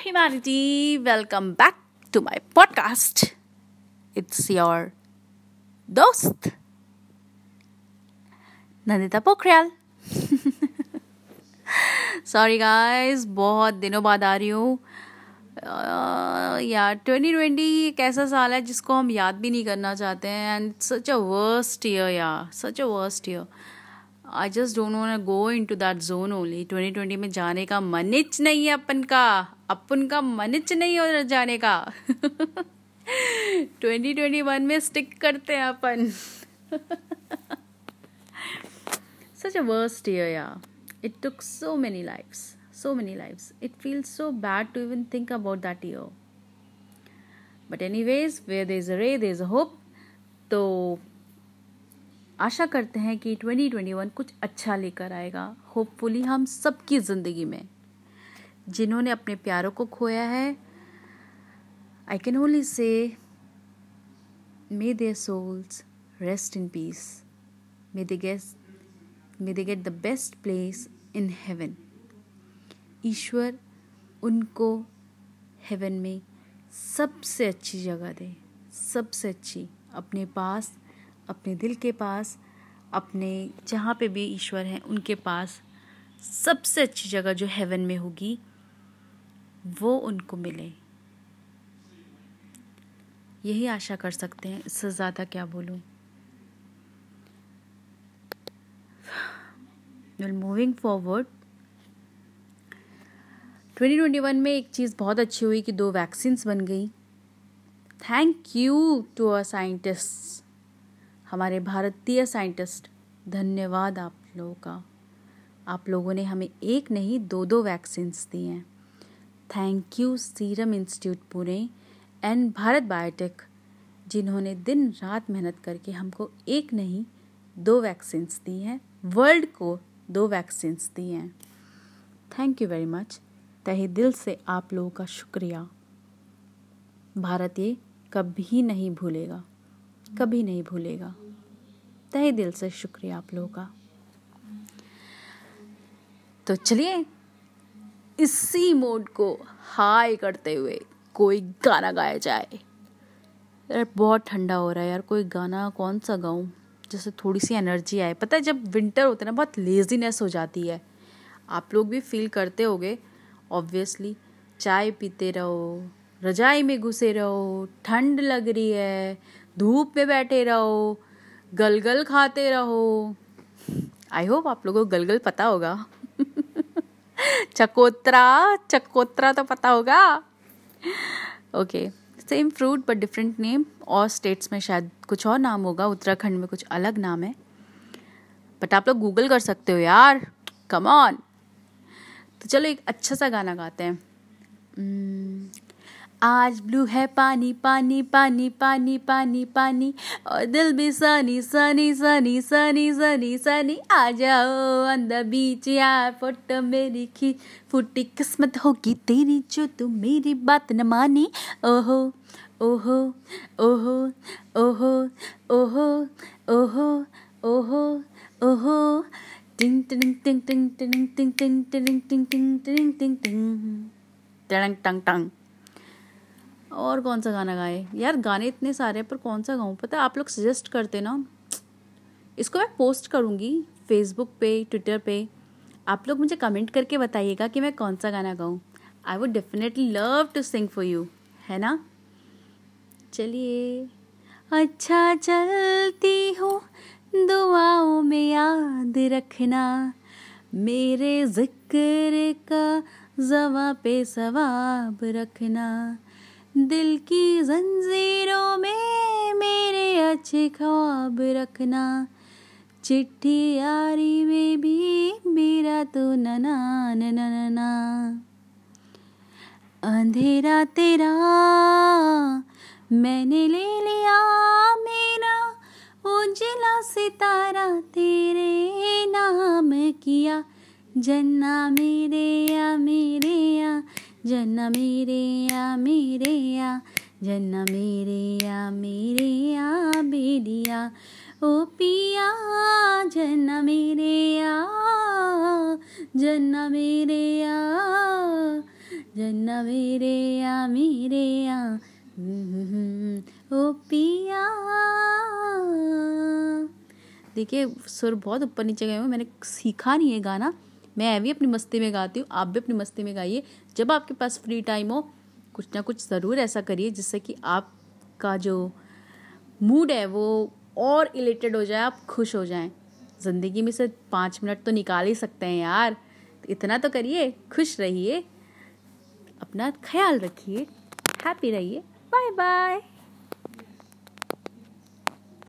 humanity. Welcome back to my podcast. It's your दोस्त, Nandita Pokhriyal sorry guys बहुत दिनों बाद आ रही हूँ यार ट्वेंटी ट्वेंटी एक ऐसा साल है जिसको हम याद भी नहीं करना चाहते हैं and such a worst year यार such a worst year I just don't want go in to that zone only twenty twenty में जाने का मनिच नहीं है अपन का अपन का मनच नहीं हो जाने का। 2021 में स्टिक करते हैं अपन। सच अ वर्स्ट ईयर यार it took so many life so many lifes it feel so bad to even think about that year but anyways way the is ray the is a hope तो आशा करते हैं कि 2021 कुछ अच्छा लेकर आएगा। होपफुली हम सबकी ज़िंदगी में। जिन्होंने अपने प्यारों को खोया है। I can only say may their souls rest in peace may they get may they get the best place in heaven ईश्वर उनको हेवन में सबसे अच्छी जगह दे, सबसे अच्छी, अपने पास, अपने दिल के पास, अपने जहाँ पे भी ईश्वर हैं, उनके पास सबसे अच्छी जगह जो हेवन में होगी वो उनको मिले। यही आशा कर सकते हैं, इससे ज़्यादा क्या बोलूँ? वेल मूविंग फॉरवर्ड 2021 में एक चीज़ बहुत अच्छी हुई कि दो वैक्सीन्स बन गई। Thank you to a scientist हमारे भारतीय साइंटिस्ट धन्यवाद आप लोगों का। आप लोगों ने हमें एक नहीं दो दो वैक्सीन्स दी हैं। Thank you Serum Institute Pune and Bharat Biotech जिन्होंने दिन रात मेहनत करके हमको एक नहीं, दो वैक्सीन्स दी हैं। वर्ल्ड को दो वैक्सीन्स दी हैं। थैंक यू वेरी मच तहे दिल से आप लोगों का शुक्रिया। भारत ये कभी नहीं भूलेगा, कभी नहीं भूलेगा। तहे दिल से शुक्रिया आप लोगों का। तो चलिए इसी मोड को हाई करते हुए कोई गाना गाया जाए। यार, बहुत ठंडा हो रहा है यार, कोई गाना कौन सा गाऊं? जैसे थोड़ी सी एनर्जी आए। पता है, जब विंटर होता है ना, बहुत लेजीनेस हो जाती है। आप लोग भी फील करते होगे ऑब्वियसली चाय पीते रहो, रजाई में घुसे रहो, ठंड लग रही है, धूप में बैठे रहो, गलगल खाते रहो। आई होप आप लोगों को गलगल पता होगा। चकोत्रा चकोत्रा तो पता होगा। Okay same fruit but different name और स्टेट्स में शायद कुछ और नाम होगा। उत्तराखंड में कुछ अलग नाम है। बट आप लोग गूगल कर सकते हो यार। कम ऑन तो चलो एक अच्छा सा गाना गाते हैं। Hmm, आज ब्लू है पानी पानी पानी पानी पानी पानी और दिल भी सनी सनी सनी सनी सनी सनी आ जाओ ऑन द बीच यार फ़ोटो मेरी खी फूटी किस्मत होगी तेरी जो तू मेरी बात न मानी ओहो ओहो ओहो ओहो ओहो ओहो ओहो ओहो टिंग टिंग टिंग टिंग टिंग टिंग टिंग टिंग टिंग टिंग टिंग टिंग टिंग टिंग टंग टंग टंग और कौन सा गाना गाए? यार, गाने इतने सारे हैं, पर कौन सा गाऊँ? पता आप लोग सजेस्ट करते ना, इसको मैं पोस्ट करूँगी फेसबुक पे ट्विटर पे। आप लोग मुझे कमेंट करके बताइएगा कि मैं कौन सा गाना गाऊँ। I would definitely love to sing for you है ना? चलिए। अच्छा चलती हो, दुआओं में याद रखना। मेरे ज़िक्र का जवा पे सवाब रखना। दिल की जंजीरों में मेरे अच्छे ख्वाब रखना। चिट्ठी यारी में भी मेरा तो नना नना अंधेरा तेरा, मैंने ले लिया मेरा। उजला सितारा तेरे नाम किया। जन्ना मेरे या मेरे जन्ना मेरे या मेरे या जन्ना मेरे या मेरे या बेलिया। ओ पिया जन्ना मेरे या जन्ना मेरे या जन्ना मेरे या मेरे या ओ पिया। देखिए, सुर बहुत ऊपर नीचे गए हुए मैंने सीखा नहीं है गाना। मैं भी अपनी मस्ती में गाती हूँ, आप भी अपनी मस्ती में गाइए। जब आपके पास फ्री टाइम हो, कुछ ना कुछ ज़रूर ऐसा करिए जिससे कि आपका जो मूड है वो और इलेटेड हो जाए, आप खुश हो जाएँ। ज़िंदगी में से पाँच मिनट तो निकाल ही सकते हैं यार। इतना तो करिए, खुश रहिए, अपना ख्याल रखिए हैप्पी रहिए। Bye bye